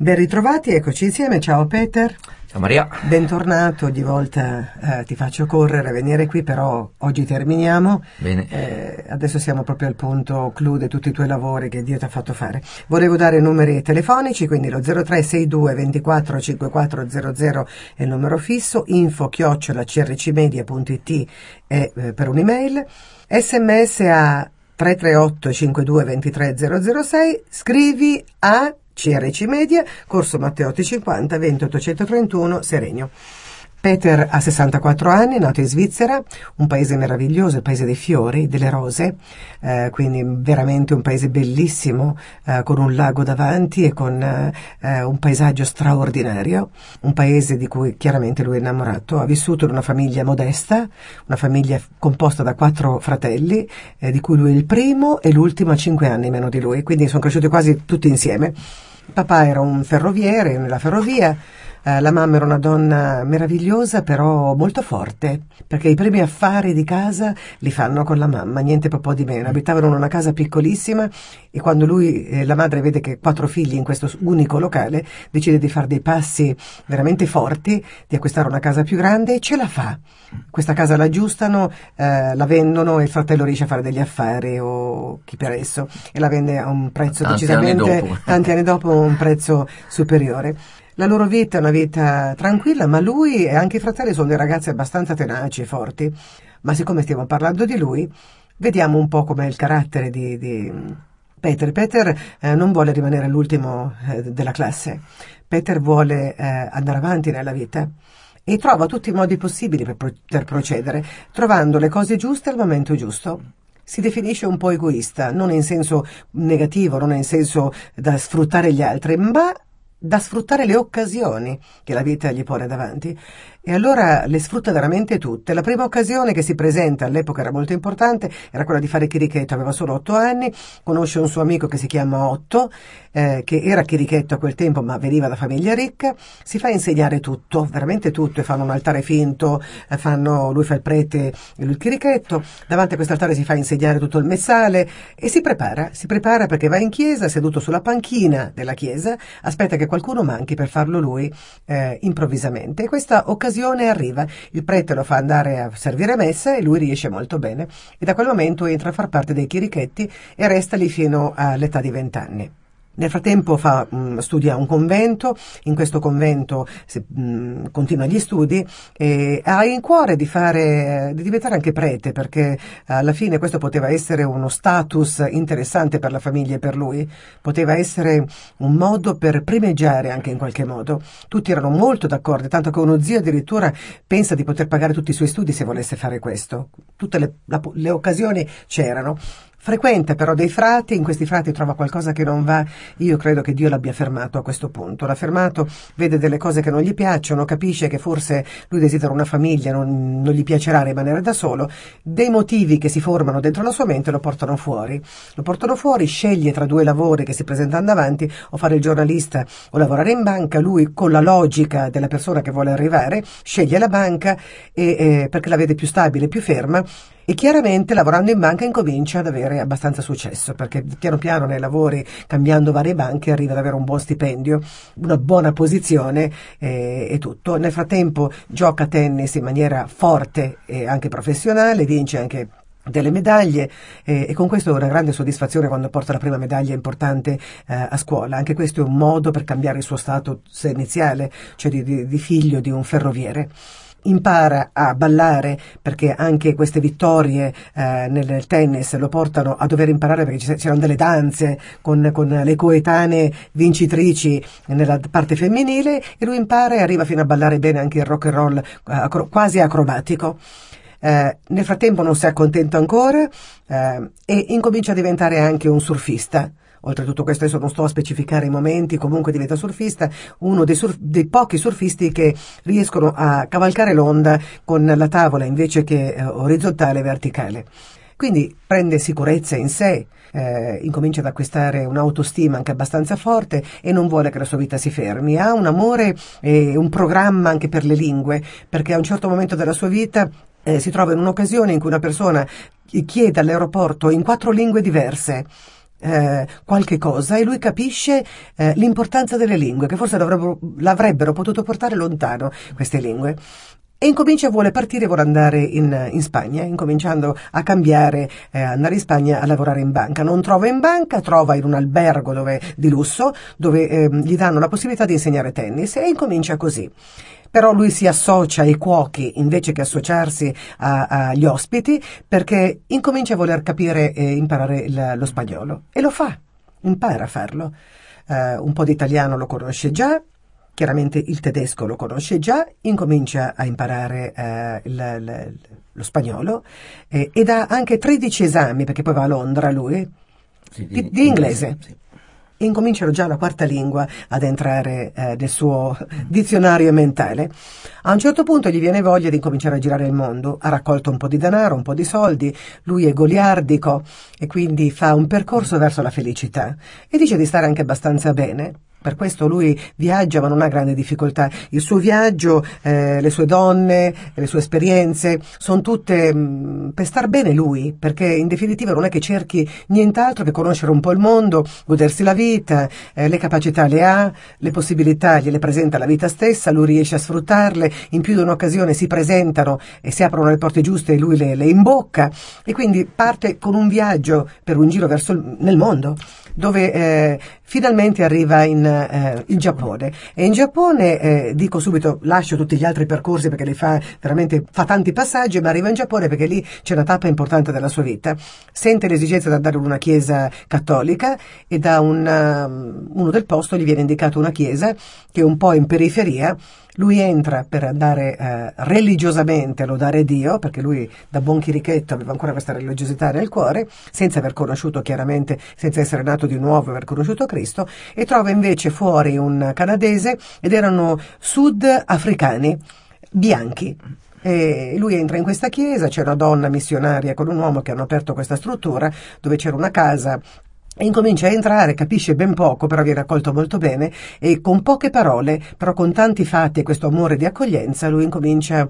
Ben ritrovati, eccoci insieme. Ciao Peter. Ciao Maria. Bentornato, ogni volta eh, ti faccio correre, venire qui, però oggi terminiamo. Bene. Eh, adesso siamo proprio al punto clou di tutti i tuoi lavori che Dio ti ha fatto fare. Volevo dare numeri telefonici, quindi lo 0362 24 5400 è il numero fisso, info chiocciola crcmedia.it è eh, per un'email, sms a 338 52 23 006, scrivi a CRC Media, Corso Matteotti 50, 20 831, Serenio. Peter ha 64 anni, è nato in Svizzera, un paese meraviglioso, il paese dei fiori, delle rose, eh, quindi veramente un paese bellissimo, eh, con un lago davanti e con eh, un paesaggio straordinario, un paese di cui chiaramente lui è innamorato. Ha vissuto in una famiglia modesta, una famiglia composta da quattro fratelli, eh, di cui lui è il primo e l'ultimo a cinque anni meno di lui, quindi sono cresciuti quasi tutti insieme. Papà era un ferroviere nella ferrovia, eh, la mamma era una donna meravigliosa, però molto forte, perché i primi affari di casa li fanno con la mamma, niente po' di meno. Abitavano in una casa piccolissima e quando lui, eh, la madre vede che quattro figli in questo unico locale, decide di fare dei passi veramente forti, di acquistare una casa più grande e ce la fa. Questa casa la aggiustano, eh, la vendono e il fratello riesce a fare degli affari o chi per esso e la vende a un prezzo Tanti decisamente anni tanti anni dopo un prezzo superiore. La loro vita è una vita tranquilla, ma lui e anche i fratelli sono dei ragazzi abbastanza tenaci e forti. Ma siccome stiamo parlando di lui, vediamo un po' com'è il carattere di, di Peter. Peter eh, non vuole rimanere l'ultimo eh, della classe. Peter vuole eh, andare avanti nella vita e trova tutti i modi possibili per poter procedere, trovando le cose giuste al momento giusto. Si definisce un po' egoista, non in senso negativo, non in senso da sfruttare gli altri, ma da sfruttare le occasioni che la vita gli pone davanti. E allora le sfrutta veramente tutte. La prima occasione che si presenta, all'epoca era molto importante, era quella di fare chirichetto, aveva solo otto anni, conosce un suo amico che si chiama Otto, eh, che era chirichetto a quel tempo ma veniva da famiglia ricca, si fa insegnare tutto, veramente tutto, e fanno un altare finto, eh, fanno, lui fa il prete e lui il chirichetto, davanti a questo altare si fa insegnare tutto il messale e si prepara, si prepara perché va in chiesa, seduto sulla panchina della chiesa, aspetta che qualcuno manchi per farlo lui eh, improvvisamente. E questa occasione arriva, il prete lo fa andare a servire messa e lui riesce molto bene e da quel momento entra a far parte dei chirichetti e resta lì fino all'età di vent'anni. Nel frattempo fa, mh, studia a un convento, in questo convento si, mh, continua gli studi e ha in cuore di, fare, di diventare anche prete perché alla fine questo poteva essere uno status interessante per la famiglia e per lui, poteva essere un modo per primeggiare anche in qualche modo. Tutti erano molto d'accordo, tanto che uno zio addirittura pensa di poter pagare tutti i suoi studi se volesse fare questo. Tutte le, la, le occasioni c'erano. Frequenta però dei frati, in questi frati trova qualcosa che non va, io credo che Dio l'abbia fermato a questo punto, l'ha fermato, vede delle cose che non gli piacciono, capisce che forse lui desidera una famiglia, non, non gli piacerà rimanere da solo, dei motivi che si formano dentro la sua mente lo portano fuori, lo portano fuori, sceglie tra due lavori che si presentano davanti, o fare il giornalista o lavorare in banca, lui con la logica della persona che vuole arrivare, sceglie la banca e, eh, perché la vede più stabile, più ferma, e chiaramente lavorando in banca incomincia ad avere abbastanza successo perché piano piano nei lavori cambiando varie banche arriva ad avere un buon stipendio, una buona posizione eh, e tutto. Nel frattempo gioca tennis in maniera forte e anche professionale, vince anche delle medaglie eh, e con questo una grande soddisfazione quando porta la prima medaglia importante eh, a scuola. Anche questo è un modo per cambiare il suo status iniziale, cioè di, di, di figlio di un ferroviere impara a ballare perché anche queste vittorie eh, nel tennis lo portano a dover imparare perché c'erano delle danze con, con, le coetanee vincitrici nella parte femminile e lui impara e arriva fino a ballare bene anche il rock and roll eh, acro- quasi acrobatico. Eh, nel frattempo non si accontenta ancora eh, e incomincia a diventare anche un surfista. Oltretutto questo adesso non sto a specificare i momenti, comunque diventa surfista, uno dei, surf, dei pochi surfisti che riescono a cavalcare l'onda con la tavola invece che eh, orizzontale e verticale. Quindi prende sicurezza in sé, eh, incomincia ad acquistare un'autostima anche abbastanza forte e non vuole che la sua vita si fermi. Ha un amore e un programma anche per le lingue, perché a un certo momento della sua vita eh, si trova in un'occasione in cui una persona chiede all'aeroporto in quattro lingue diverse eh, qualche cosa e lui capisce eh, l'importanza delle lingue, che forse l'avrebbero potuto portare lontano queste lingue. E incomincia, vuole partire, vuole andare in, in Spagna, incominciando a cambiare, eh, andare in Spagna a lavorare in banca. Non trova in banca, trova in un albergo dove, di lusso, dove eh, gli danno la possibilità di insegnare tennis e incomincia così però lui si associa ai cuochi invece che associarsi agli ospiti perché incomincia a voler capire e imparare il, lo spagnolo e lo fa, impara a farlo. Uh, un po' di italiano lo conosce già, chiaramente il tedesco lo conosce già, incomincia a imparare uh, il, il, lo spagnolo eh, ed ha anche 13 esami perché poi va a Londra lui sì, di, di, inglese. inglese sì incominciano già la quarta lingua ad entrare eh, nel suo dizionario mentale. A un certo punto gli viene voglia di cominciare a girare il mondo, ha raccolto un po' di denaro, un po' di soldi, lui è goliardico e quindi fa un percorso verso la felicità e dice di stare anche abbastanza bene. Per questo lui viaggia ma non ha grande difficoltà. Il suo viaggio, eh, le sue donne, le sue esperienze sono tutte mh, mm, per star bene lui, perché in definitiva non è che cerchi nient'altro che conoscere un po' il mondo, godersi la vita, eh, le capacità le ha, le possibilità gliele presenta la vita stessa, lui riesce a sfruttarle, in più di un'occasione si presentano e si aprono le porte giuste e lui le, le imbocca e quindi parte con un viaggio per un giro verso il, nel mondo dove eh, finalmente arriva in, eh, in, Giappone. E in Giappone, eh, dico subito, lascio tutti gli altri percorsi perché li fa veramente, fa tanti passaggi, ma arriva in Giappone perché lì c'è una tappa importante della sua vita. Sente l'esigenza di andare in una chiesa cattolica e da una, uno del posto gli viene indicata una chiesa che è un po' in periferia lui entra per andare eh, religiosamente a lodare Dio, perché lui da buon chirichetto aveva ancora questa religiosità nel cuore, senza aver conosciuto chiaramente, senza essere nato di nuovo, aver conosciuto Cristo, e trova invece fuori un canadese ed erano sudafricani, bianchi. E lui entra in questa chiesa, c'è una donna missionaria con un uomo che hanno aperto questa struttura dove c'era una casa incomincia a entrare, capisce ben poco, però viene accolto molto bene e con poche parole, però con tanti fatti e questo amore di accoglienza, lui incomincia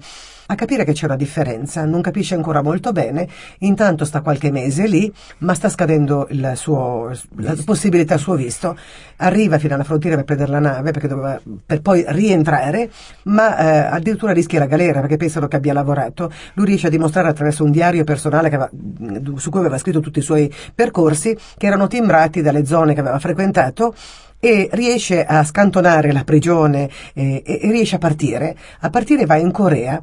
a capire che c'è una differenza, non capisce ancora molto bene, intanto sta qualche mese lì, ma sta scadendo il suo, la possibilità, il suo visto, arriva fino alla frontiera per prendere la nave, doveva, per poi rientrare, ma eh, addirittura rischia la galera perché pensano che abbia lavorato, lui riesce a dimostrare attraverso un diario personale aveva, su cui aveva scritto tutti i suoi percorsi, che erano timbrati dalle zone che aveva frequentato, e riesce a scantonare la prigione e, e, e riesce a partire. A partire va in Corea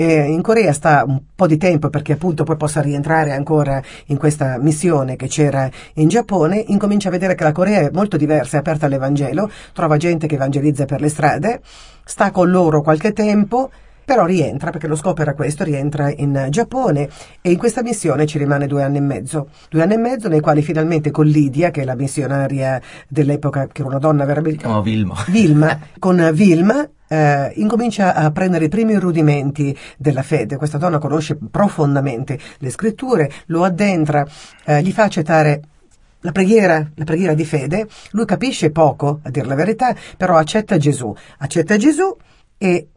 eh, in Corea sta un po' di tempo perché appunto poi possa rientrare ancora in questa missione che c'era in Giappone, incomincia a vedere che la Corea è molto diversa, è aperta all'Evangelo, trova gente che evangelizza per le strade, sta con loro qualche tempo, però rientra, perché lo scopo era questo, rientra in Giappone e in questa missione ci rimane due anni e mezzo. Due anni e mezzo nei quali finalmente con Lidia, che è la missionaria dell'epoca, che era una donna veramente... Si chiama Vilma. Vilma, con Vilma eh, incomincia a prendere i primi rudimenti della fede. Questa donna conosce profondamente le scritture, lo addentra, eh, gli fa accettare la preghiera, la preghiera di fede. Lui capisce poco, a dire la verità, però accetta Gesù. Accetta Gesù e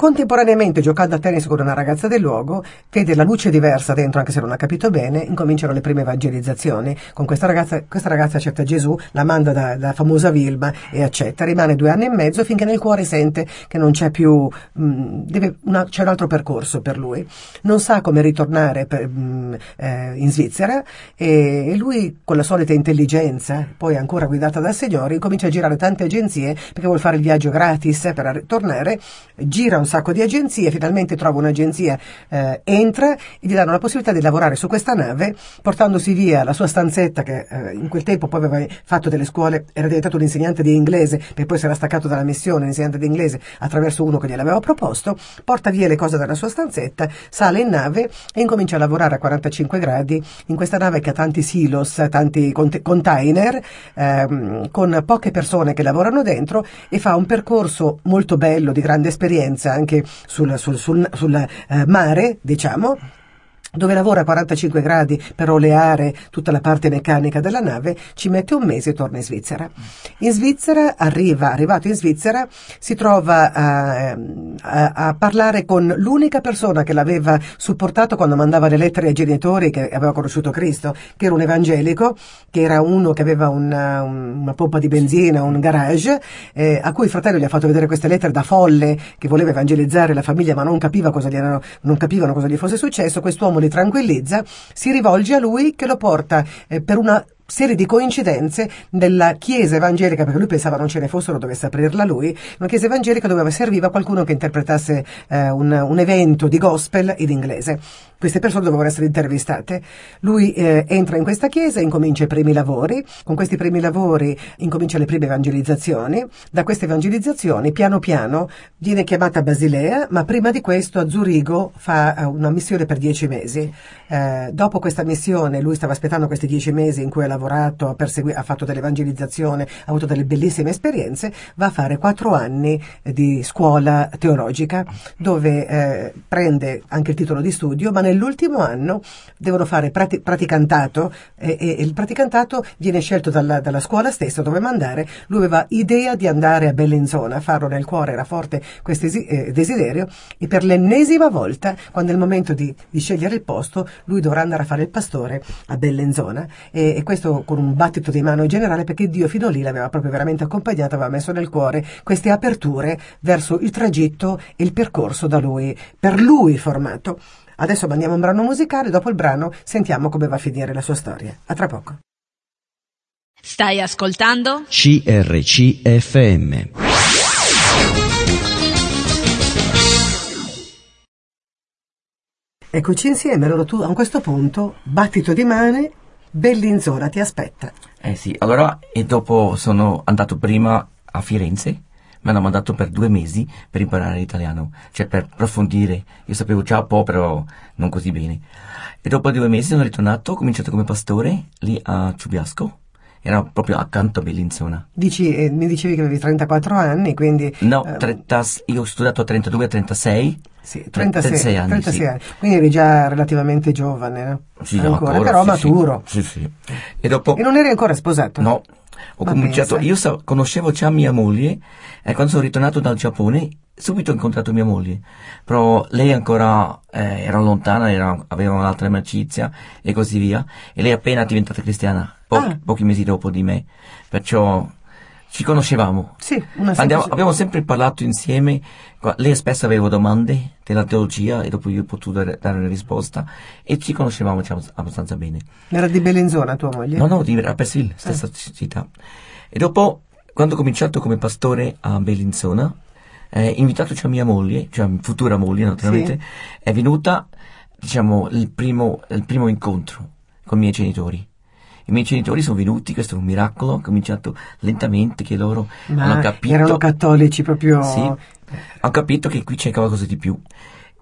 Contemporaneamente, giocando a tennis con una ragazza del luogo, vede la luce diversa dentro, anche se non ha capito bene, incominciano le prime evangelizzazioni. Con questa ragazza, questa ragazza accetta Gesù, la manda da, da famosa Vilma e accetta. Rimane due anni e mezzo finché nel cuore sente che non c'è più, mh, mm, deve una, c'è un altro percorso per lui. Non sa come ritornare per, mh, mm, eh, in Svizzera e, e lui, con la solita intelligenza, poi ancora guidata dal Signore, incomincia a girare tante agenzie perché vuole fare il viaggio gratis per tornare, gira un sacco di agenzie, finalmente trova un'agenzia, eh, entra e gli danno la possibilità di lavorare su questa nave, portandosi via la sua stanzetta che eh, in quel tempo poi aveva fatto delle scuole, era diventato un insegnante di inglese, e poi si era staccato dalla missione, insegnante di inglese, attraverso uno che gliel'aveva proposto, porta via le cose dalla sua stanzetta, sale in nave e incomincia a lavorare a 45 gradi in questa nave che ha tanti silos, tanti cont- container, ehm, con poche persone che lavorano dentro e fa un percorso molto bello, di grande esperienza, anche sul, sul, sul, sul eh, mare, diciamo, dove lavora a 45 gradi per oleare tutta la parte meccanica della nave, ci mette un mese e torna in Svizzera. In Svizzera arriva, arrivato in Svizzera, si trova a, a, a parlare con l'unica persona che l'aveva supportato quando mandava le lettere ai genitori che aveva conosciuto Cristo, che era un evangelico, che era uno che aveva una, una pompa di benzina, un garage, eh, a cui il fratello gli ha fatto vedere queste lettere da folle che voleva evangelizzare la famiglia ma non, capiva cosa gli erano, non capivano cosa gli fosse successo. Quest'uomo li tranquillizza, si rivolge a lui che lo porta eh, per una serie di coincidenze della chiesa evangelica, perché lui pensava non ce ne fossero, dovesse aprirla lui, una chiesa evangelica dove serviva qualcuno che interpretasse eh, un, un, evento di gospel in inglese. Queste persone dovevano essere intervistate. Lui eh, entra in questa chiesa, incomincia i primi lavori, con questi primi lavori incomincia le prime evangelizzazioni, da queste evangelizzazioni piano piano viene chiamata a Basilea, ma prima di questo a Zurigo fa eh, una missione per dieci mesi. Eh, dopo questa missione, lui stava aspettando questi dieci mesi in cui ha ha, persegui- ha fatto dell'evangelizzazione, ha avuto delle bellissime esperienze, va a fare quattro anni di scuola teologica dove eh, prende anche il titolo di studio, ma nell'ultimo anno devono fare prati- praticantato e, e, il praticantato viene scelto dalla, dalla, scuola stessa dove mandare. Lui aveva idea di andare a Bellinzona, farlo nel cuore, era forte questo esi- eh, desiderio e per l'ennesima volta, quando è il momento di, di, scegliere il posto, lui dovrà andare a fare il pastore a Bellinzona e, e questo con un battito di mano generale perché Dio fino lì l'aveva proprio veramente accompagnato, aveva messo nel cuore queste aperture verso il tragitto e il percorso da lui, per lui formato. Adesso mandiamo un brano musicale, dopo il brano sentiamo come va a finire la sua storia. A tra poco. Stai ascoltando? CRCFM. Eccoci insieme, allora tu a questo punto, battito di mani, Bellinzona ti aspetta. Eh sì, allora e dopo sono andato prima a Firenze, mi hanno mandato per due mesi per imparare l'italiano, cioè per approfondire. Io sapevo già un po', però non così bene. E dopo due mesi sono ritornato, ho cominciato come pastore lì a Ciubiasco. Era proprio accanto a Bellinzona. Dici, eh, mi dicevi che avevi 34 anni, quindi... No, eh, 30, io ho studiato a 32 a 36. Sì, 36, 36 anni. 36 sì. anni. Quindi eri già relativamente giovane, no? Sì, ancora, ancora, però sì, maturo. Sì, sì. E, dopo... e non eri ancora sposato? No, ho cominciato, io so, conoscevo già mia moglie e quando sono ritornato dal Giappone subito ho incontrato mia moglie, però lei ancora eh, era lontana, era, aveva un'altra amicizia e così via. E lei è appena diventata cristiana, po- ah. pochi mesi dopo di me, perciò ci conoscevamo. Sì, Andiamo, abbiamo sempre parlato insieme, lei spesso aveva domande della teologia e dopo io ho potuto dare una risposta e ci conoscevamo diciamo, abbastanza bene. Era di Bellinzona tua moglie? No, no, di Rapperswil, stessa ah. città. E dopo, quando ho cominciato come pastore a Bellinzona, eh, invitato cioè mia moglie, cioè futura moglie naturalmente, sì. è venuta, diciamo, il primo, il primo incontro con i miei genitori i miei genitori sono venuti, questo è un miracolo, ho cominciato lentamente che loro Ma hanno capito. Erano cattolici proprio. Sì, hanno capito che qui c'è qualcosa di più.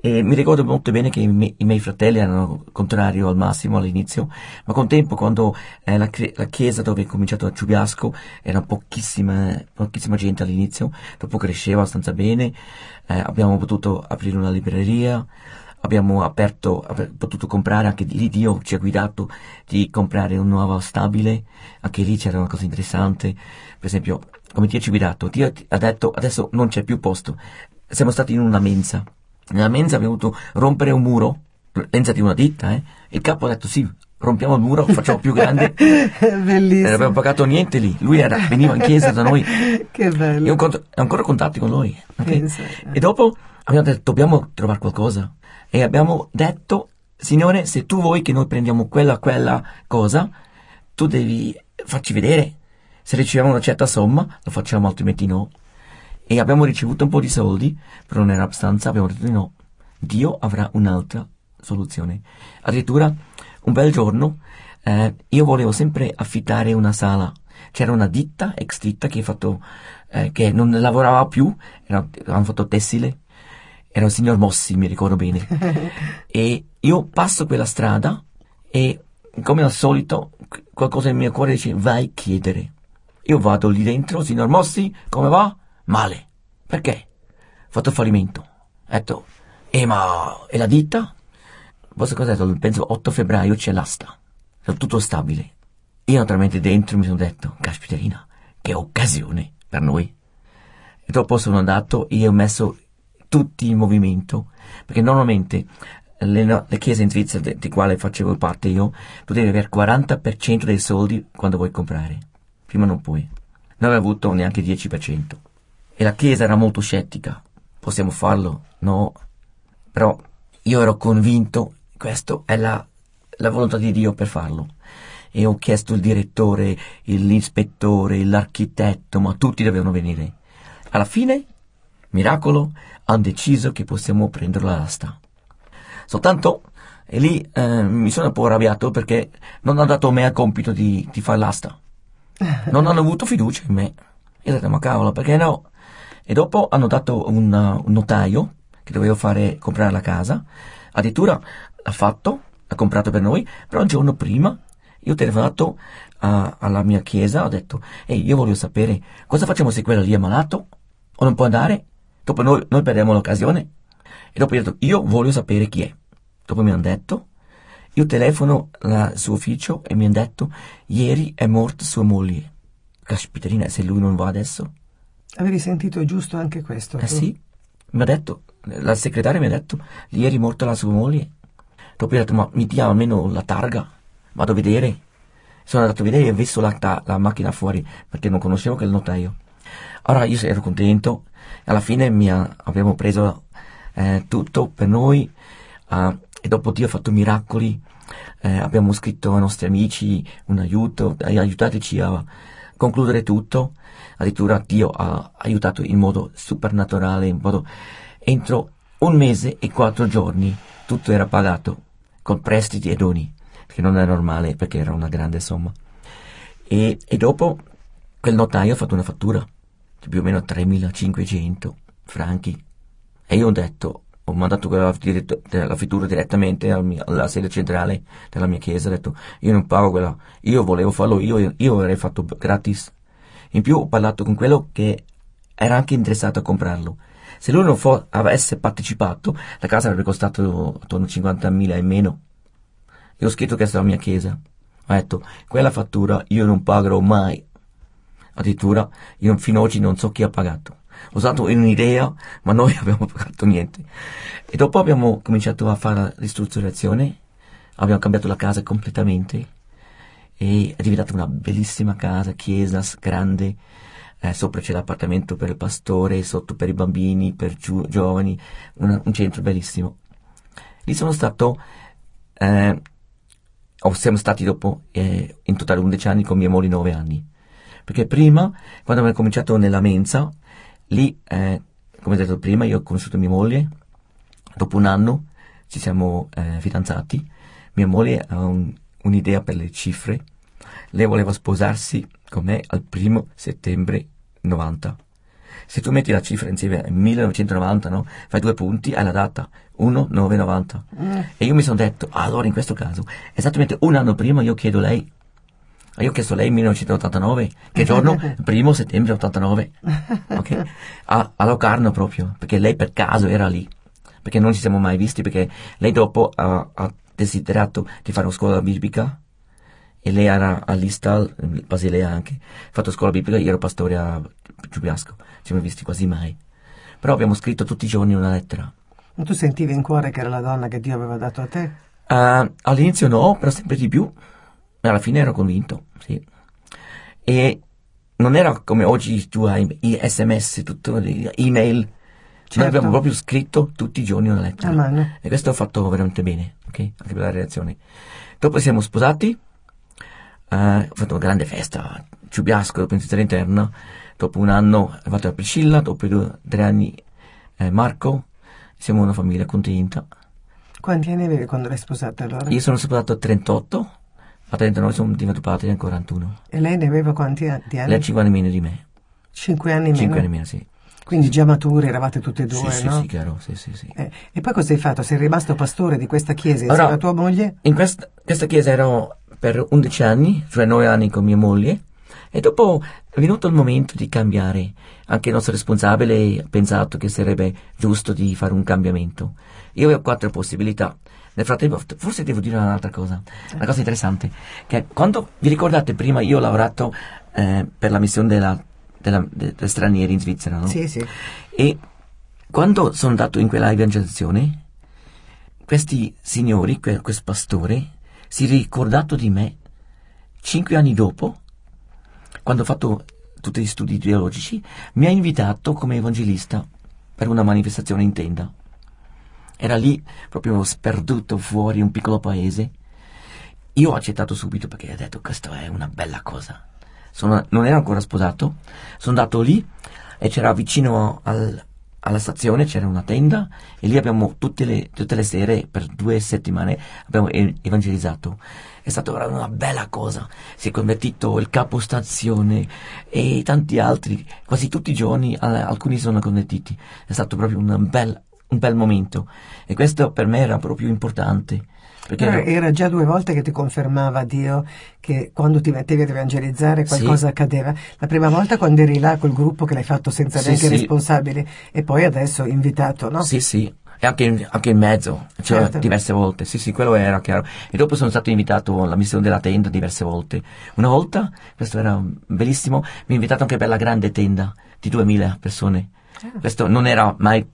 E mi ricordo molto bene che i, miei, i miei fratelli erano contrari al massimo all'inizio, ma con tempo, quando eh, la, la, chiesa dove ho cominciato a Ciubiasco era pochissima, pochissima gente all'inizio, dopo cresceva abbastanza bene, eh, abbiamo potuto aprire una libreria, abbiamo aperto, potuto comprare anche lì Dio ci ha guidato di comprare un nuovo stabile, anche lì c'era una cosa interessante, per esempio, come Dio ci ha guidato, Dio ha detto adesso non c'è più posto, siamo stati in una mensa, nella mensa abbiamo dovuto rompere un muro, mensa di una ditta, eh? il capo ha detto sì, rompiamo il muro, facciamo più grande. Bellissimo. Non abbiamo pagato niente lì. Lui era, veniva in chiesa da noi. che bello. Ho ancora contatti con lui. Okay? E dopo abbiamo detto, dobbiamo trovare qualcosa e abbiamo detto, Signore, se tu vuoi che noi prendiamo quella, quella cosa, tu devi farci vedere. Se riceviamo una certa somma, lo facciamo, altrimenti no. E abbiamo ricevuto un po' di soldi, però non era abbastanza, abbiamo detto no. Dio avrà un'altra soluzione. Addirittura, un bel giorno, eh, io volevo sempre affittare una sala. C'era una ditta, ex ditta, che, fatto, eh, che non lavorava più, era, avevano fatto tessile, era il signor Mossi, mi ricordo bene. e io passo quella strada e, come al solito, qualcosa nel mio cuore dice vai a chiedere. Io vado lì dentro, signor Mossi, come va? Male. Perché? Ho fatto fallimento. Ho detto, e ma, e la ditta? Posso cosa detto? Penso 8 febbraio c'è l'asta. È tutto stabile. Io naturalmente dentro mi sono detto, caspiterina, che occasione per noi. E dopo sono andato e ho messo tutti in movimento, perché normalmente le, le chiese in Svizzera di, di quale facevo parte io, tu devi avere il 40% dei soldi quando vuoi comprare. Prima non puoi. Non avevo avuto neanche il 10%. E la chiesa era molto scettica. Possiamo farlo? No. Però io ero convinto, questa è la, la volontà di Dio per farlo. E ho chiesto il direttore, l'ispettore, l'architetto, ma tutti dovevano venire. Alla fine, miracolo, hanno deciso che possiamo prendere l'asta. Soltanto, e lì eh, mi sono un po' arrabbiato perché non hanno dato a me il compito di, di fare l'asta. Non hanno avuto fiducia in me. Io ho detto, ma cavolo, perché no? E dopo hanno dato un, un notaio che dovevo fare comprare la casa. Addirittura l'ha fatto, l'ha comprato per noi, però un giorno prima io ho telefonato uh, alla mia chiesa, ho detto, ehi, io voglio sapere cosa facciamo se quello lì è malato o non può andare? Dopo noi, noi perdiamo l'occasione. E dopo io ho detto, io voglio sapere chi è. Dopo mi hanno detto, io telefono al suo ufficio e mi hanno detto, ieri è morta sua moglie. Caspiterina, se lui non va adesso? Avevi sentito giusto anche questo? Eh tu? sì, mi ha detto, la segretaria mi ha detto, ieri è morta la sua moglie. Dopo io ho detto, ma mi dia almeno la targa, vado a vedere. Sono andato a vedere e ho visto la, la macchina fuori, perché non conoscevo quel notaio. Allora io ero contento, alla fine ha, abbiamo preso eh, tutto per noi uh, e dopo Dio ha fatto miracoli, eh, abbiamo scritto ai nostri amici un aiuto, aiutateci a concludere tutto, addirittura Dio ha aiutato in modo supernaturale, in modo entro un mese e quattro giorni tutto era pagato con prestiti e doni, che non è normale perché era una grande somma. E, e dopo quel notaio ha fatto una fattura più o meno 3.500 franchi e io ho detto, ho mandato la, la fittura direttamente alla, mia, alla, sede centrale della mia chiesa, ho detto, io non pago quella, io volevo farlo io, io avrei fatto gratis. In più ho parlato con quello che era anche interessato a comprarlo. Se lui non fo- avesse partecipato, la casa avrebbe costato attorno a 50.000 e meno. E ho scritto questa è la mia chiesa. Ho detto, quella fattura io non pagherò mai. Addirittura, io fino ad oggi non so chi ha pagato ho usato un'idea, ma noi abbiamo pagato niente. E dopo abbiamo cominciato a fare la ristrutturazione, abbiamo cambiato la casa completamente e è diventata una bellissima casa, chiesa grande, eh, sopra c'è l'appartamento per il pastore, sotto per i bambini, per giu- giovani, una, un centro bellissimo. Lì sono stato, eh, o siamo stati dopo, eh, in totale 11 anni con mia moglie 9 anni. Perché prima, quando abbiamo cominciato nella mensa, Lì, eh, come detto prima, io ho conosciuto mia moglie, dopo un anno ci siamo eh, fidanzati, mia moglie ha un, un'idea per le cifre, lei voleva sposarsi con me al primo settembre 90. Se tu metti la cifra insieme al 1990, no? Fai due punti, hai la data 1990. Mm. E io mi sono detto, allora in questo caso, esattamente un anno prima io chiedo lei io ho chiesto a lei 1989, che giorno? Primo settembre 89, ok? A, a Locarno proprio, perché lei per caso era lì, perché non ci siamo mai visti, perché lei dopo ha, ha desiderato di fare una scuola biblica, e lei era all'Istal, Basilea anche, ha fatto scuola biblica, io ero pastore a Giubiasco, ci siamo visti quasi mai. Però abbiamo scritto tutti i giorni una lettera. Ma tu sentivi in cuore che era la donna che Dio aveva dato a te? Uh, all'inizio no, però sempre di più alla fine ero convinto, sì. E non era come oggi tu hai i sms, tutto, email. Certo. Noi abbiamo proprio scritto tutti i giorni una lettera. E questo ha fatto veramente bene, ok? Anche per la reazione. Dopo siamo sposati, uh, ho fatto una grande festa, Ciubiasco, dopo in interna. Dopo un anno è la Priscilla, dopo due, tre anni eh, Marco. Siamo una famiglia contenta. Quanti anni avevi quando l'hai sposata allora? Io sono sposato a 38 a 39 sono diventato padre a 41. E lei ne aveva quanti anni? Lei ha 5 anni meno di me. 5 anni meno? 5 anni meno, sì. Quindi già maturi eravate tutte e due, sì, no? Sì, sì, chiaro, sì, sì, sì. Eh, e poi cosa hai fatto? Sei rimasto pastore di questa chiesa insieme allora, a tua moglie? In questa, questa chiesa ero per 11 anni, cioè 9 anni con mia moglie, e dopo è venuto il momento di cambiare. Anche il nostro responsabile ha pensato che sarebbe giusto di fare un cambiamento. Io avevo quattro possibilità nel frattempo, forse devo dire un'altra cosa, una cosa interessante, che quando, vi ricordate prima io ho lavorato eh, per la missione della, della, de, de stranieri in Svizzera, no? Sì, sì. E quando sono andato in quella evangelizzazione, questi signori, que, questo pastore, si è ricordato di me cinque anni dopo, quando ho fatto tutti gli studi teologici, mi ha invitato come evangelista per una manifestazione in tenda. Era lì, proprio sperduto fuori un piccolo paese. Io ho accettato subito perché ho detto questa è una bella cosa. Sono, non ero ancora sposato, sono andato lì e c'era vicino al, alla stazione c'era una tenda e lì abbiamo tutte le, tutte le sere per due settimane abbiamo evangelizzato. È stata una bella cosa. Si è convertito il capo stazione e tanti altri, quasi tutti i giorni alcuni sono convertiti. È stato proprio un bel, un bel momento e questo per me era proprio importante. Perché era, era, già due volte che ti confermava Dio che quando ti mettevi ad evangelizzare qualcosa sì. accadeva. La prima volta quando eri là col gruppo che l'hai fatto senza sì, neanche sì. responsabili e poi adesso invitato, no? Sì, sì. E anche in, anche in mezzo, cioè certo. diverse volte. Sì, sì, quello era chiaro. E dopo sono stato invitato alla missione della tenda diverse volte. Una volta, questo era bellissimo, mi ha invitato anche per la grande tenda di 2000 persone. Ah. Questo non era mai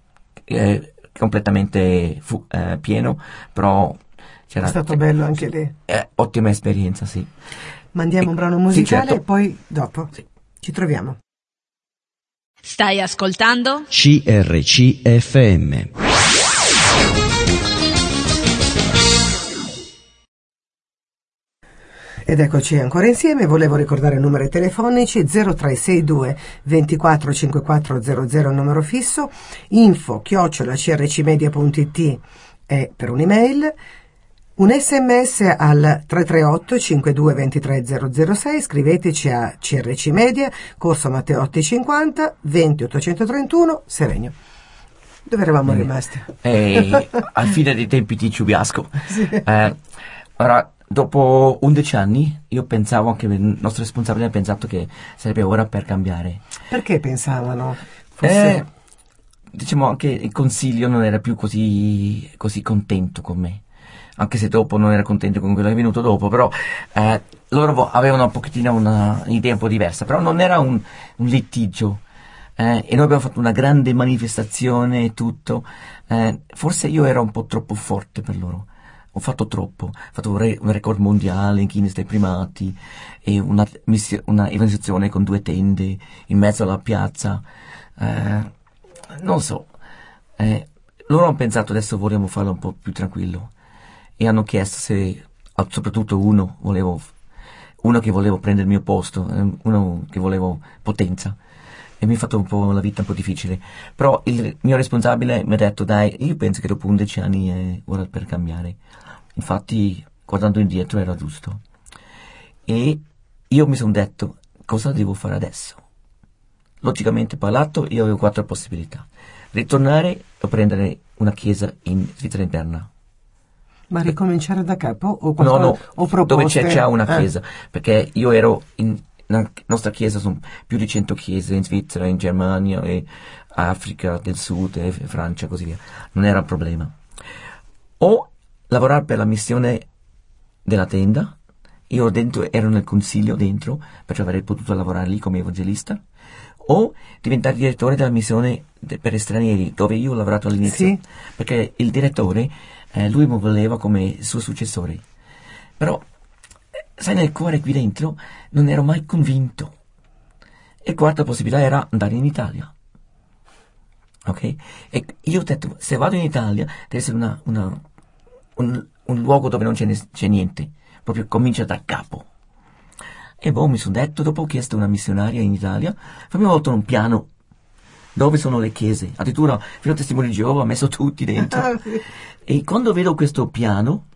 eh, completamente fu, eh, pieno, però c'era, È stato bello anche lì. Eh, ottima esperienza, sì. Mandiamo e, un brano musicale sì, certo. e poi dopo sì. ci troviamo. Stai ascoltando? CRCFM. Ed eccoci ancora insieme, volevo ricordare i numeri telefonici 0362 24 5400 numero fisso, info chiocciola crcmedia.it è per un'email, un sms al 338 52 23 006, scriveteci a CRC Media, Corso Matteotti 50, 20 831, Serenio. Dove eravamo eh, rimasti? Eh, al fine dei tempi di Ciubiasco. Sì. Eh, ora, dopo 11 anni, io pensavo, anche il nostro responsabile ha pensato che sarebbe ora per cambiare. Perché pensavano? Forse... Eh, diciamo anche il consiglio non era più così, così contento con me anche se dopo non era contento con quello che è venuto dopo, però eh, loro avevano un pochettino un'idea un po' diversa, però non era un, un litigio. Eh, e noi abbiamo fatto una grande manifestazione e tutto. Eh, forse io ero un po' troppo forte per loro. Ho fatto troppo. Ho fatto un, re, un record mondiale in Guinness dei primati e una, una evangelizzazione con due tende in mezzo alla piazza. Eh, non so. Eh, loro hanno pensato adesso vogliamo farlo un po' più tranquillo e hanno chiesto se, soprattutto uno, volevo, uno che volevo prendere il mio posto, eh, uno che volevo potenza. E mi ha fatto un po' la vita un po' difficile. Però il mio responsabile mi ha detto, dai, io penso che dopo 11 anni è ora per cambiare. Infatti, guardando indietro era giusto. E io mi sono detto, cosa devo fare adesso? Logicamente parlato, io avevo quattro possibilità. Ritornare o prendere una chiesa in Svizzera interna ma ricominciare da capo o qualcosa, No, no, o proposte? dove c'è, c'è una eh. chiesa, eh. perché io ero in la nostra chiesa sono più di 100 chiese in Svizzera, in Germania e Africa del Sud e Francia e così via. Non era un problema. O lavorare per la missione della tenda, io dentro, ero nel consiglio dentro, perciò avrei potuto lavorare lì come evangelista, o diventare direttore della missione de, per stranieri, dove io ho lavorato all'inizio. Sì. Perché il direttore eh, lui mi voleva come suo successore. Però, sai, nel cuore qui dentro non ero mai convinto. E quarta possibilità era andare in Italia. Ok? E io ho detto, se vado in Italia, deve essere una, una, un, un, luogo dove non c'è, c'è niente. Proprio comincia da capo. E boh, mi sono detto, dopo ho chiesto a una missionaria in Italia, fammi volta un piano dove sono le chiese. Addirittura, fino a Testimoni di Geova, ha messo tutti dentro. Ah, e quando vedo questo piano,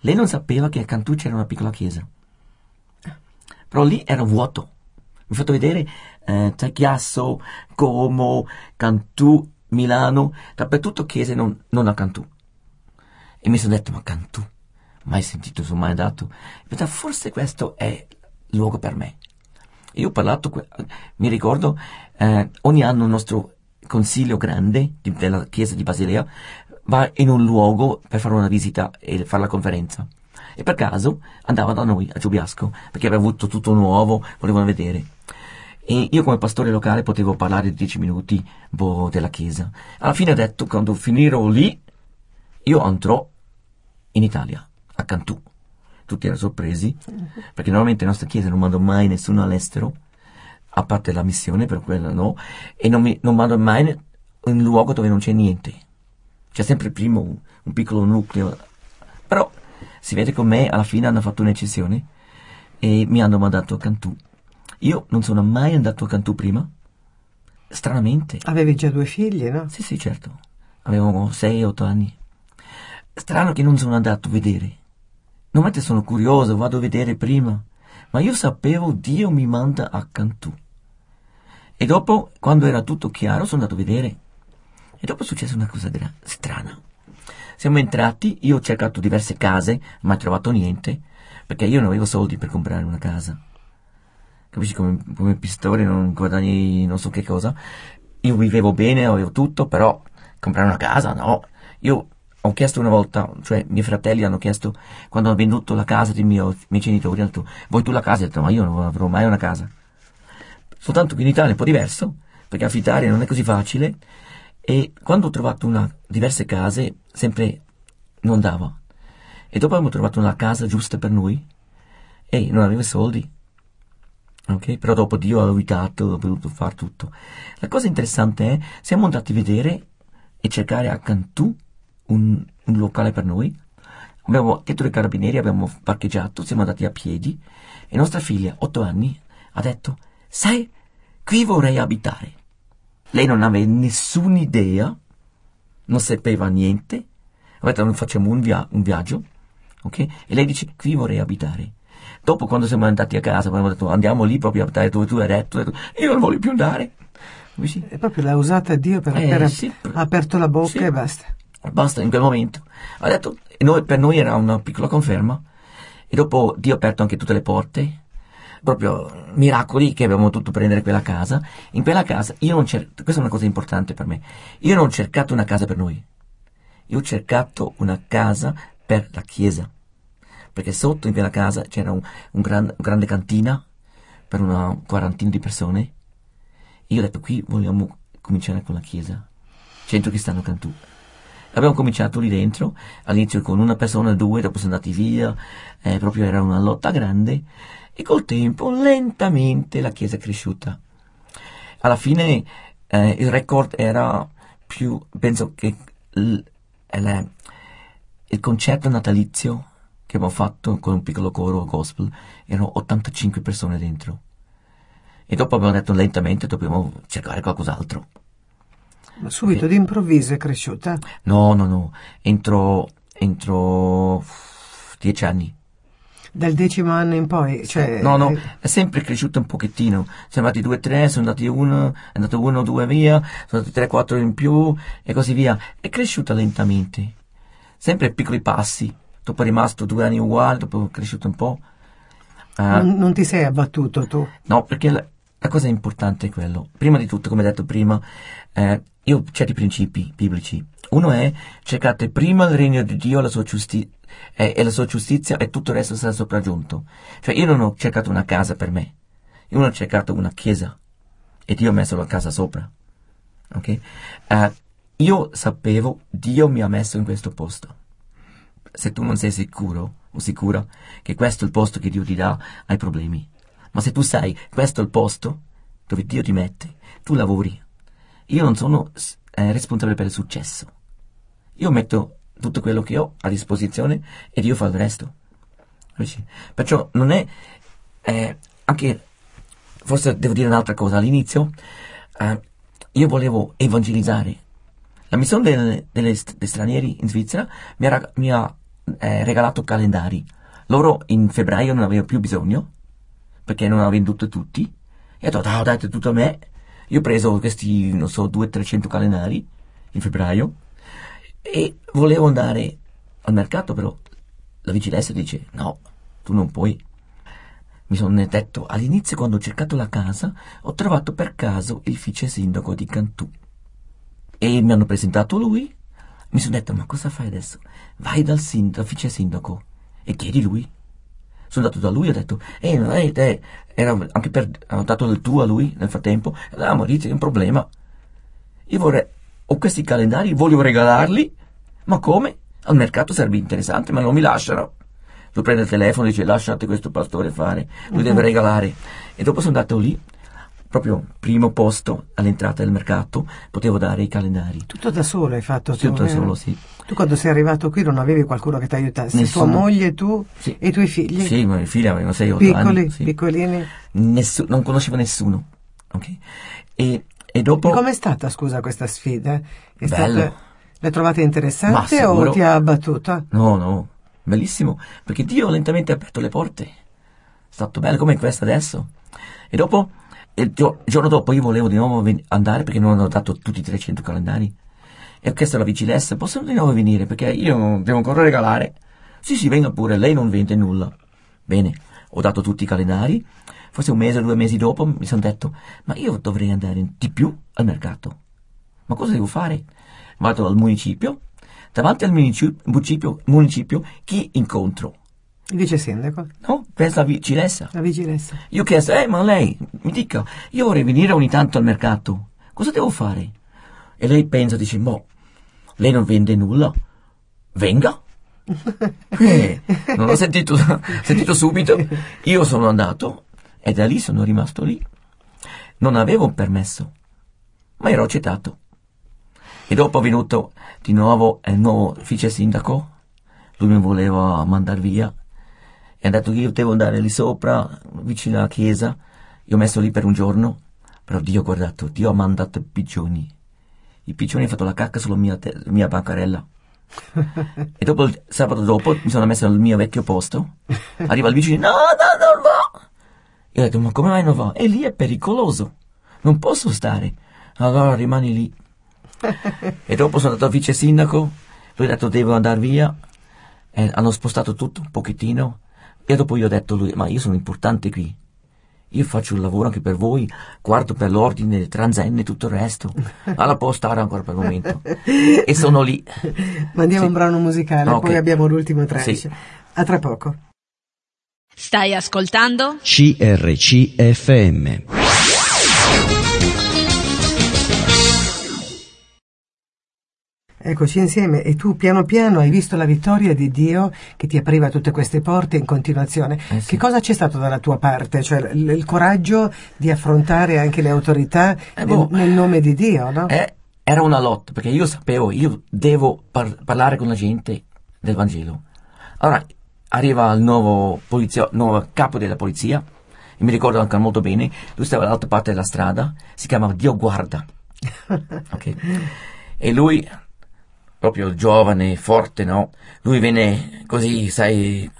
lei non sapeva che a Cantù c'era una piccola chiesa. Però lì era vuoto. Mi ha fatto vedere eh, Tagliasso, Como, Cantù, Milano, dappertutto chiese non, non a Cantù. E mi sono detto, ma Cantù? Mai sentito, sono mai andato. Forse questo è il luogo per me. Io ho parlato, mi ricordo, eh, ogni anno il nostro consiglio grande di, della chiesa di Basilea va in un luogo per fare una visita e fare la conferenza. E per caso andava da noi a Giubiasco, perché aveva avuto tutto nuovo, volevano vedere. E io come pastore locale potevo parlare dieci minuti boh, della chiesa. Alla fine ho detto, quando finirò lì, io andrò in Italia, a Cantù. Tutti erano sorpresi, perché normalmente le nostre chiese non mandano mai nessuno all'estero, a parte la missione, per quella no, e non, mi, non mando mai in un luogo dove non c'è niente. C'è sempre prima un, un piccolo nucleo. Però si vede con me, alla fine hanno fatto un'eccezione e mi hanno mandato a Cantù. Io non sono mai andato a Cantù prima, stranamente. Avevi già due figli, no? Sì, sì, certo. Avevo 6-8 anni. Strano che non sono andato a vedere. Normalmente sono curioso, vado a vedere prima. Ma io sapevo Dio mi manda a Cantù. E dopo, quando era tutto chiaro, sono andato a vedere. E dopo è successa una cosa gra- strana. Siamo entrati, io ho cercato diverse case, ma ho trovato niente, perché io non avevo soldi per comprare una casa. Capisci come, come pistore non guadagni non so che cosa. Io vivevo bene, avevo tutto, però comprare una casa, no. Io ho chiesto una volta, cioè i miei fratelli hanno chiesto, quando ho venduto la casa dei miei, miei genitori, hanno detto, vuoi tu la casa? Ho detto, ma io non avrò mai una casa. Soltanto che in Italia è un po' diverso, perché affittare non è così facile, e quando ho trovato una, diverse case, sempre non dava. E dopo abbiamo trovato una casa giusta per noi, e non avevo soldi. Ok? Però dopo Dio ha aiutato, ho voluto fare tutto. La cosa interessante è, siamo andati a vedere e cercare a Cantù un, un locale per noi. Abbiamo dietro i carabinieri, abbiamo parcheggiato, siamo andati a piedi e nostra figlia, otto anni, ha detto, sai, qui vorrei abitare. Lei non aveva nessuna idea, non sapeva niente. Ho detto, noi facciamo un, via- un viaggio, ok? E lei dice, qui vorrei abitare. Dopo, quando siamo andati a casa, abbiamo detto, andiamo lì proprio a abitare dove tu hai detto, detto io non voglio più andare. Sì. E proprio l'ha usata Dio per Eh, aver sì. aperto la bocca Sì. e basta. Basta in quel momento. Ha detto, noi- per noi era una piccola conferma. E dopo Dio ha aperto anche tutte le porte. Proprio miracoli che abbiamo dovuto prendere quella casa. In quella casa, io non cer- questa è una cosa importante per me. Io non ho cercato una casa per noi. Io ho cercato una casa per la chiesa. Perché sotto in quella casa c'era un, un gran- grande cantina per una quarantina di persone. Io ho detto, qui vogliamo cominciare con la chiesa. Centro Cristiano Cantù. Abbiamo cominciato lì dentro, all'inizio con una persona, due, dopo sono andati via, eh, proprio era una lotta grande e col tempo lentamente la chiesa è cresciuta. Alla fine eh, il record era più, penso che l- il, il concerto natalizio che abbiamo fatto con un piccolo coro gospel erano 85 persone dentro. E dopo abbiamo detto lentamente dobbiamo cercare qualcos'altro. Subito d'improvviso è cresciuta. No, no, no, entro, entro dieci anni. Dal decimo anno in poi, cioè... No, no, è sempre cresciuto un pochettino. Siamo andati due, tre, sono andati uno, è andato uno, due via, sono andati tre, quattro in più e così via. È cresciuta lentamente. Sempre piccoli passi. Dopo è rimasto due anni uguali, dopo è cresciuto un po'. Ah, Non, non ti sei abbattuto tu. No, perché la, la cosa importante è quello. Prima di tutto, come detto prima, eh, io certi principi biblici. Uno è cercate prima il regno di Dio la giusti- eh, e la sua giustizia e tutto il resto sarà sopraggiunto. Cioè io non ho cercato una casa per me, io non ho cercato una chiesa e Dio ha messo la casa sopra. Ok? Eh, io sapevo, Dio mi ha messo in questo posto. Se tu non sei sicuro o sicura che questo è il posto che Dio ti dà, hai problemi. Ma se tu sai, questo è il posto dove Dio ti mette, tu lavori. Io non sono eh, responsabile per il successo. Io metto tutto quello che ho a disposizione e Dio fa il resto. Perciò non è eh, anche forse devo dire un'altra cosa. All'inizio eh, io volevo evangelizzare. La missione del- delle dei stranieri in Svizzera mi ha, mi ha, eh, regalato calendari. Loro in febbraio non avevano più bisogno perché non avevano venduto tutti. E ho detto ah, date tutto a me io ho preso questi non so 200-300 calendari in febbraio e volevo andare al mercato però la vigilanza dice no tu non puoi mi sono detto all'inizio quando ho cercato la casa ho trovato per caso il vice sindaco di Cantù e mi hanno presentato lui mi sono detto, ma cosa fai adesso? Vai dal sindaco, vice sindaco e chiedi lui. Sono andato da lui e ho detto, eh, eh, eh, era anche per, ho dato del tuo a lui nel frattempo, ah, Maurizio, è un problema. Io vorrei, ho questi calendari, voglio regalarli, ma come? Al mercato sarebbe interessante, ma non mi lasciano. Lui prende il telefono e dice, lasciate questo pastore fare, lui uh-huh. deve regalare. E dopo sono andato lì, proprio primo posto all'entrata del mercato, potevo dare i calendari. Tutto da solo hai fatto? Tutto tu, da solo, sì. Tu quando sei arrivato qui non avevi qualcuno che ti aiutasse? Nessuno. Tua moglie, tu sì. e i tuoi figli? Sì, i miei figli avevano 6 8 Piccoli, anni. Sì. piccolini? Nessu- non conoscevo nessuno. Okay. E, e dopo... Com'è stata, scusa, questa sfida? È Bello. Stata... L'hai trovata interessante o ti ha abbattuta? No, no, bellissimo, perché Dio lentamente ha aperto le porte. È stato bello come questo adesso. E dopo il giorno dopo io volevo di nuovo andare perché non hanno dato tutti i 300 calendari. E ho chiesto alla vigilessa posso di nuovo venire? Perché io devo ancora regalare. Sì sì venga pure lei non vende nulla. Bene ho dato tutti i calendari. Forse un mese o due mesi dopo mi sono detto ma io dovrei andare di più al mercato ma cosa devo fare? Vado al municipio. Davanti al municipio, municipio chi incontro il vice sindaco? No, questa vigilessa. La vigilessa. Io ho chiesto, eh, ma lei, mi dica, io vorrei venire ogni tanto al mercato. Cosa devo fare? E lei pensa, dice, boh, lei non vende nulla. Venga. eh, non ho sentito, sentito subito. Io sono andato e da lì sono rimasto lì. Non avevo un permesso, ma ero accettato. E dopo è venuto di nuovo il nuovo vice sindaco. Lui mi voleva mandare via ha detto che io devo andare lì sopra, vicino alla chiesa. Io ho messo lì per un giorno, però Dio ha guardato, Dio ha mandato i piccioni. I piccioni hanno fatto la cacca sulla mia, te- mia bancarella. e dopo il sabato dopo mi sono messo al mio vecchio posto. Arriva il vicino, no, no, non va. Io ho detto, ma come mai non va? E lì è pericoloso. Non posso stare. Allora rimani lì. e dopo sono andato al vice sindaco. Lui ha detto, devo andare via. E hanno spostato tutto un pochettino. E dopo io ho detto a lui, ma io sono importante qui. Io faccio il lavoro anche per voi, guardo per l'ordine, transenne e tutto il resto. Alla può stare ancora per il momento. E sono lì. Mandiamo sì. un brano musicale, okay. poi abbiamo l'ultimo trash. Sì. A tra poco. Stai ascoltando? CRCFM. Eccoci insieme e tu piano piano hai visto la vittoria di Dio che ti apriva tutte queste porte in continuazione. Eh sì. Che cosa c'è stato dalla tua parte? Cioè il, il coraggio di affrontare anche le autorità eh, boh, nel, nel, nome di Dio, no? Eh, era una lotta perché io sapevo, io devo par- parlare con la gente del Vangelo. Allora arriva il nuovo, polizia, nuovo capo della polizia e mi ricordo anche molto bene, lui stava dall'altra parte della strada, si chiamava Dio Guarda. okay. E lui proprio giovane, forte, no? Lui viene così, sai,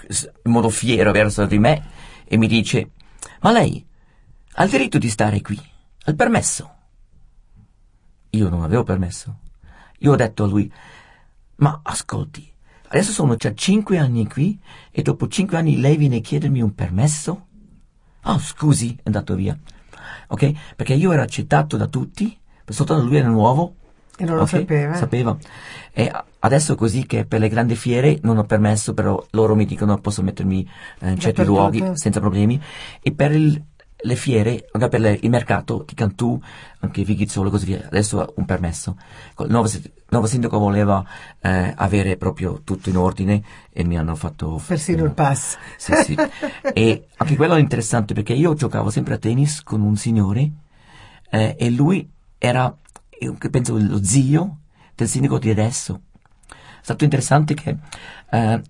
in modo fiero verso di me e mi dice, ma lei ha il diritto di stare qui, ha il permesso. Io non avevo permesso. Io ho detto a lui, ma ascolti, adesso sono già cinque anni qui e dopo cinque anni lei viene a chiedermi un permesso? Oh, scusi, è andato via. Ok? Perché io ero accettato da tutti, soltanto lui era nuovo e non lo okay, sapeva. Sapeva. E adesso così che per le grandi fiere non ho permesso, però loro mi dicono posso mettermi eh, in certi luoghi senza problemi. E per il, le fiere, per le, il mercato di Cantù, anche Vighizzolo e così via, adesso ho un permesso. Il nuovo, il nuovo sindaco voleva eh, avere proprio tutto in ordine e mi hanno fatto... Persino il pass. Sì, sì. e anche quello è interessante perché io giocavo sempre a tennis con un signore eh, e lui era penso lo zio del sindaco di adesso. È stato interessante che eh,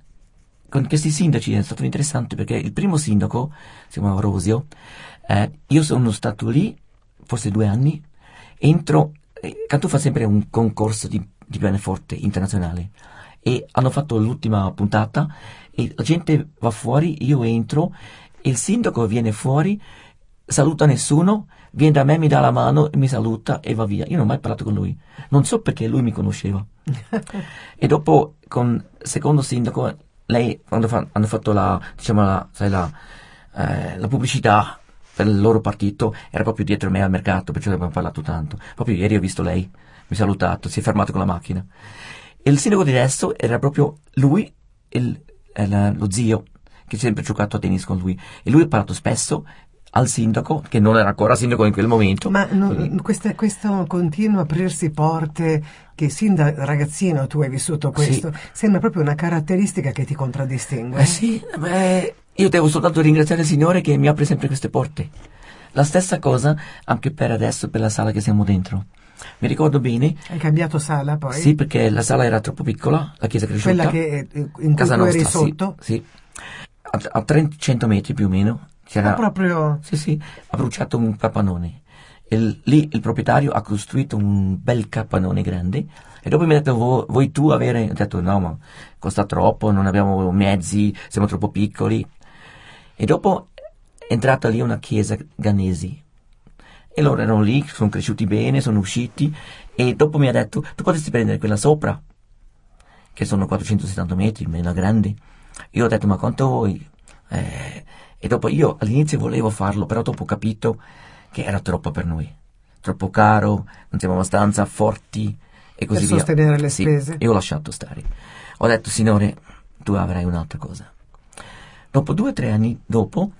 con questi sindaci è stato interessante perché il primo sindaco, si chiamava Rosio, eh, io sono stato lì forse due anni, entro, eh, Cantù fa sempre un concorso di, di pianoforte internazionale e hanno fatto l'ultima puntata e la gente va fuori, io entro il sindaco viene fuori, saluta nessuno viene da me, mi dà la mano, mi saluta e va via. Io non ho mai parlato con lui. Non so perché lui mi conosceva. e dopo, con il secondo sindaco, lei, quando fa, hanno fatto la, diciamo, la, sai, la, eh, la pubblicità per il loro partito, era proprio dietro me al mercato, perciò abbiamo parlato tanto. Proprio ieri ho visto lei, mi ha salutato, si è fermato con la macchina. il sindaco di adesso era proprio lui, il, il, lo zio, che sempre giocato a tennis con lui. E lui ha parlato spesso al sindaco, che non era ancora sindaco in quel momento. Ma non, questa, questo continuo aprirsi porte, che sin da ragazzino tu hai vissuto questo, sì. sembra proprio una caratteristica che ti contraddistingue. Eh sì, beh, io devo soltanto ringraziare il Signore che mi apre sempre queste porte. La stessa cosa anche per adesso, per la sala che siamo dentro. Mi ricordo bene. Hai cambiato sala poi? Sì, perché la sala era troppo piccola, la chiesa cresciuta. Quella che in cui Casa tu nostra, sotto? Sì, sì. A, a 300 metri più o meno. C'era, ah, proprio... Sì, sì, ha bruciato un capannone. Il, lì il proprietario ha costruito un bel capannone grande e dopo mi ha detto vuoi tu avere? Ho detto no ma costa troppo, non abbiamo mezzi, siamo troppo piccoli. E dopo è entrata lì una chiesa ghanesi e loro erano lì, sono cresciuti bene, sono usciti e dopo mi ha detto tu potresti prendere quella sopra, che sono 470 metri, meno grandi. Io ho detto ma quanto vuoi? Eh, e dopo io all'inizio volevo farlo, però dopo ho capito che era troppo per noi, troppo caro, non siamo abbastanza forti e così per via. sostenere le spese. e ho lasciato stare. Ho detto, Signore, tu avrai un'altra cosa. Dopo due o tre anni dopo,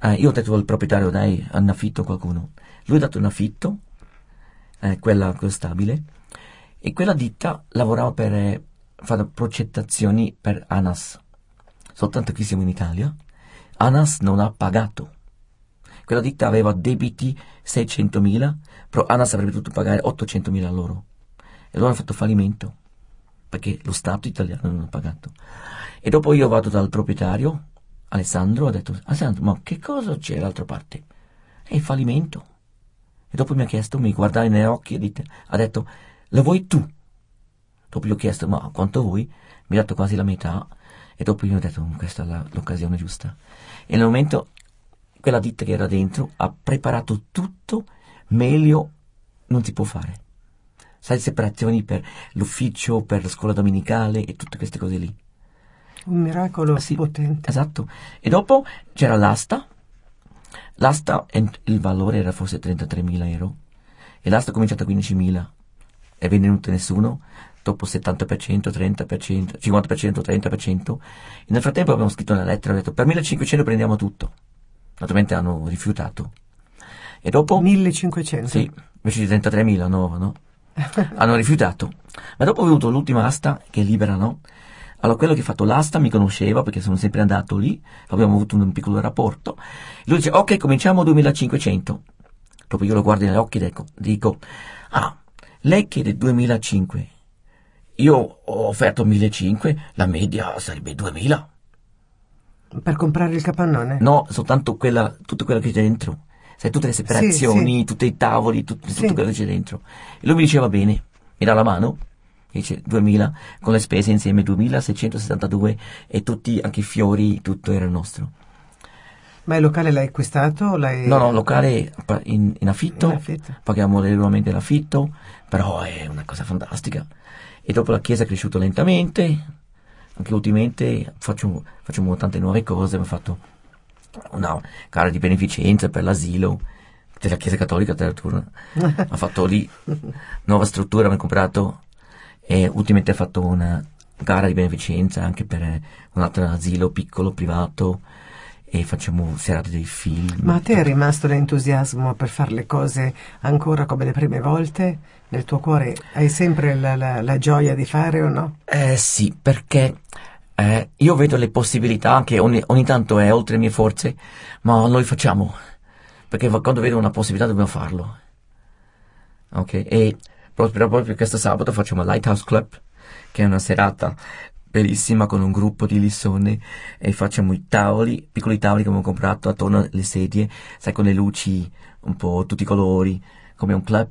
eh, io ho detto al proprietario, dai, hanno affitto qualcuno. Lui ha dato un affitto, eh, quella, quella stabile, e quella ditta lavorava per eh, fare progettazioni per ANAS. Soltanto qui siamo in Italia. ANAS non ha pagato. Quella ditta aveva debiti 600.000, però ANAS avrebbe dovuto pagare 800.000 a loro. E loro hanno fatto fallimento, perché lo Stato italiano non ha pagato. E dopo io vado dal proprietario, Alessandro, ho detto, Alessandro, ma che cosa c'è dall'altra parte? È il fallimento. E dopo mi ha chiesto, mi guardai negli occhi e dite, ha detto, la vuoi tu? Dopo gli ho chiesto, ma quanto vuoi? Mi ha dato quasi la metà. E dopo io ho detto, mm, questa è l'occasione giusta. E nel momento, quella ditta che era dentro ha preparato tutto meglio non si può fare. Sai, separazioni per l'ufficio, per la scuola domenicale e tutte queste cose lì. Un miracolo sì, potente. Esatto. E dopo c'era l'asta, L'asta, il valore era forse 33.000 euro e l'asta è cominciata a 15.000 e è venuto nessuno, dopo 70%, 30%, 50%, 30%. E nel frattempo abbiamo scritto una lettera e detto per 1.500 prendiamo tutto. Naturalmente hanno rifiutato. E dopo... 1.500? Sì, invece di 33.000 no, no? hanno rifiutato. Ma dopo ho avuto l'ultima asta che è libera, no? Allora, quello che ha fatto l'asta mi conosceva perché sono sempre andato lì, abbiamo avuto un, piccolo rapporto. Lui dice, ok, cominciamo 2500. Dopo io lo guardo negli occhi e dico, dico ah, lei chiede 2005. Io ho offerto 1500, la media sarebbe 2000. Per comprare il capannone? No, soltanto quella, tutto quello che c'è dentro. Sai, tutte le separazioni, sì, sì. tutti i tavoli, tutto, sì. tutto quello che c'è dentro. E lui mi diceva bene, mi dà la mano dice 2000, con le spese insieme 2662 e tutti, anche i fiori, tutto era nostro. Ma il locale l'hai acquistato? L'hai... No, no, il locale in, in, affitto, in affitto, paghiamo regolarmente l'affitto, però è una cosa fantastica. E dopo la chiesa è cresciuta lentamente, anche ultimamente facciamo, facciamo tante nuove cose, abbiamo fatto una gara di beneficenza per l'asilo della Chiesa Cattolica addirittura, ha fatto lì nuova struttura, abbiamo comprato e ultimamente ha fatto una gara di beneficenza anche per un altro asilo piccolo, privato e facciamo serate dei film. Ma a te è rimasto l'entusiasmo per fare le cose ancora come le prime volte? Nel tuo cuore hai sempre la, la, la gioia di fare o no? Eh sì, perché eh, io vedo le possibilità che ogni, ogni, tanto è oltre le mie forze, ma noi facciamo, perché quando vedo una possibilità dobbiamo farlo. Ok? E proprio, proprio questo sabato facciamo Lighthouse Club, che è una serata bellissima con un gruppo di lissone e facciamo i tavoli, piccoli tavoli che abbiamo comprato attorno alle sedie, sai con le luci un po' tutti i colori, come un club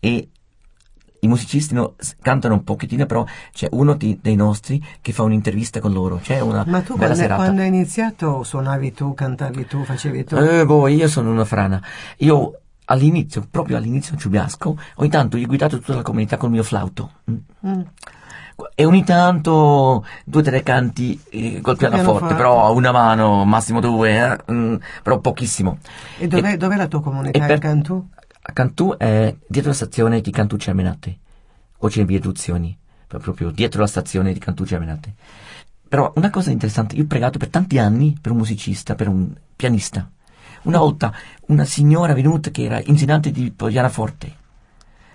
e i musicisti no, cantano un pochettino, però c'è uno di, dei nostri che fa un'intervista con loro. C'è una Ma tu bella quando, quando hai iniziato suonavi tu, cantavi tu, facevi tu? Eh, boh, io sono una frana. Io all'inizio, proprio all'inizio in Ciubiasco, ogni tanto io ho guidato tutta la comunità col mio flauto. Mm. Mm. E ogni tanto due o tre canti eh, col pianoforte, però a una mano, massimo due, eh, mm, però pochissimo. E dov'è, e, dov'è la tua comunità? Per, Cantù? A Cantù è dietro la stazione di Cantù Cermenate, o c'è via Duzioni. proprio dietro la stazione di Cantù Germinate. Però una cosa interessante, io ho pregato per tanti anni per un musicista, per un pianista. Una volta una signora venuta che era insegnante di pianoforte,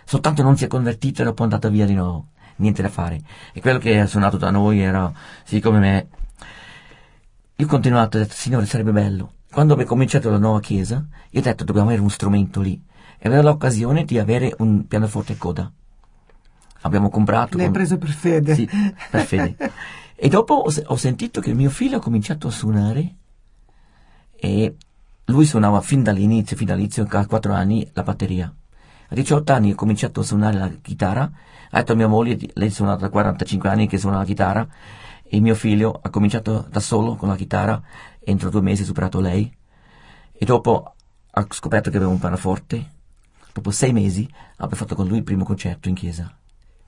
soltanto non si è convertita e dopo è andata via di nuovo, niente da fare. E quello che ha suonato da noi era, sì, come me. Io ho continuato, ho detto, signore, sarebbe bello. Quando abbiamo cominciato la nuova chiesa, io ho detto, dobbiamo avere un strumento lì. E avere l'occasione di avere un pianoforte a coda. Abbiamo comprato. L'hai con... preso per fede. Sì, per fede. e dopo ho, ho sentito che mio figlio ha cominciato a suonare e lui suonava fin dall'inizio, fin dall'inizio, a 4 anni, la batteria. A 18 anni ho cominciato a suonare la chitarra, ha detto a mia moglie, lei suona da 45 anni che suona la chitarra, e mio figlio ha cominciato da solo con la chitarra, entro due mesi ha superato lei, e dopo ha scoperto che aveva un pianoforte, dopo sei mesi abbiamo fatto con lui il primo concerto in chiesa.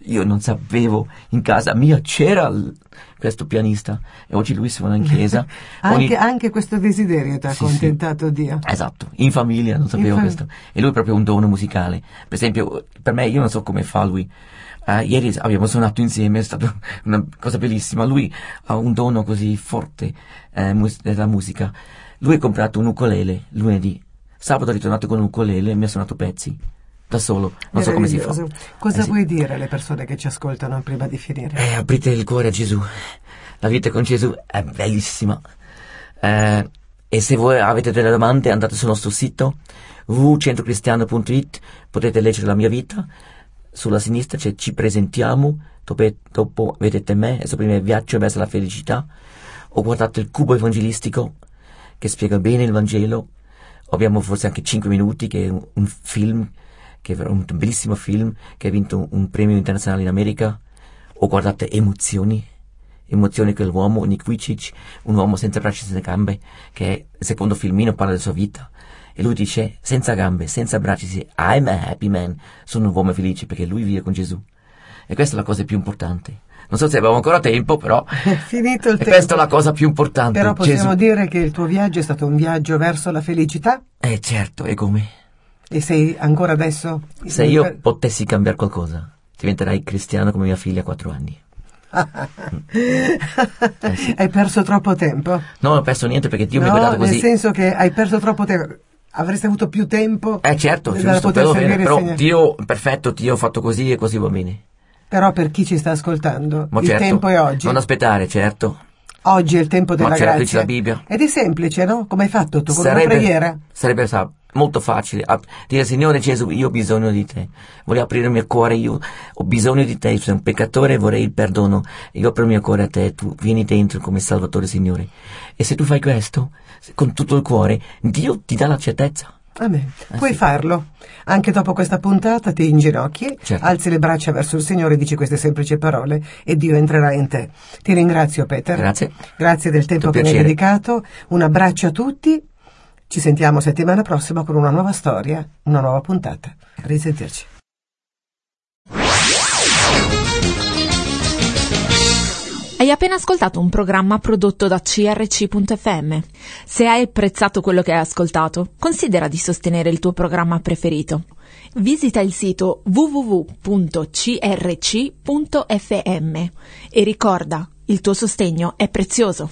Io non sapevo in casa mia c'era l- questo pianista e oggi lui suona in chiesa. anche, Ogni- anche questo desiderio ti ha Sì, accontentato Dio. Esatto, in famiglia, non sapevo fam- questo. E lui è proprio un dono musicale. Per esempio, per me, io non so come fa lui. Eh, ieri abbiamo suonato insieme, è stata una cosa bellissima. Lui ha un dono così forte eh, mus- della musica. Lui ha comprato un ukulele lunedì. Sabato è ritornato con un ukulele e mi ha suonato pezzi. Da solo, non so come si fa. Cosa Eh sì. vuoi dire alle persone che ci ascoltano prima di finire? Eh, aprite il cuore a Gesù. La vita con Gesù è bellissima. Eh, e se voi avete delle domande andate sul nostro sito www.centrocristiano.it potete leggere la mia vita. Sulla sinistra c'è Ci presentiamo, dopo, dopo vedete me e sopra me Viaggio verso la felicità. O guardate il cubo evangelistico che spiega bene il Vangelo. Abbiamo forse anche 5 minuti che è un, un film, che è un bellissimo film che ha vinto un, premio internazionale in America o guardate Emozioni, Emozioni quell'uomo, Nick Vujicic, un uomo senza braccia e senza gambe, che è il secondo filmino, parla della sua vita. E lui dice, senza gambe, senza braccia, dice, I'm a happy man, sono un uomo felice perché lui vive con Gesù. E questa è la cosa più importante. Non so se abbiamo ancora tempo, però È finito il e tempo. questa è la cosa più importante. Però possiamo Gesù. dire che il tuo viaggio è stato un viaggio verso la felicità? Eh certo, e come? E sei ancora adesso? Se io potessi cambiare qualcosa, diventerai cristiano come mia figlia a quattro anni. Hai perso troppo tempo? No, non ho perso niente perché Dio mi ha no, guardato nel così. senso che hai perso troppo tempo. Avresti avuto più tempo Eh certo, giusto, però, però. Dio, perfetto, Dio ha fatto così e così va bene. Però per chi ci sta ascoltando, Ma il certo, tempo è oggi. Non aspettare, certo. Oggi è il tempo della Ma certo, grazia. la Bibbia. Ed è semplice, no? Come hai fatto tu? Con una preghiera? sarebbe sa, molto facile dire Signore Gesù, io ho bisogno di te. Voglio aprire il mio cuore, io ho bisogno di te, sono un peccatore e vorrei il perdono. Io apro il mio cuore a te, tu vieni dentro come Salvatore Signore. E se tu fai questo, con tutto il cuore, Dio ti dà la certezza. Amen. Eh, Puoi sì. farlo. Anche dopo questa puntata ti inginocchi, Certo. alzi le braccia verso il Signore e dici queste semplici parole e Dio entrerà in te. Ti ringrazio Peter. Grazie. Grazie del tempo che mi hai dedicato. Un abbraccio a tutti. Ci sentiamo settimana prossima con una nuova storia, una nuova puntata. Risentirci. Hai appena ascoltato un programma prodotto da crc.fm. Se hai apprezzato quello che hai ascoltato, considera di sostenere il tuo programma preferito. Visita il sito www.crc.fm e ricorda, il tuo sostegno è prezioso.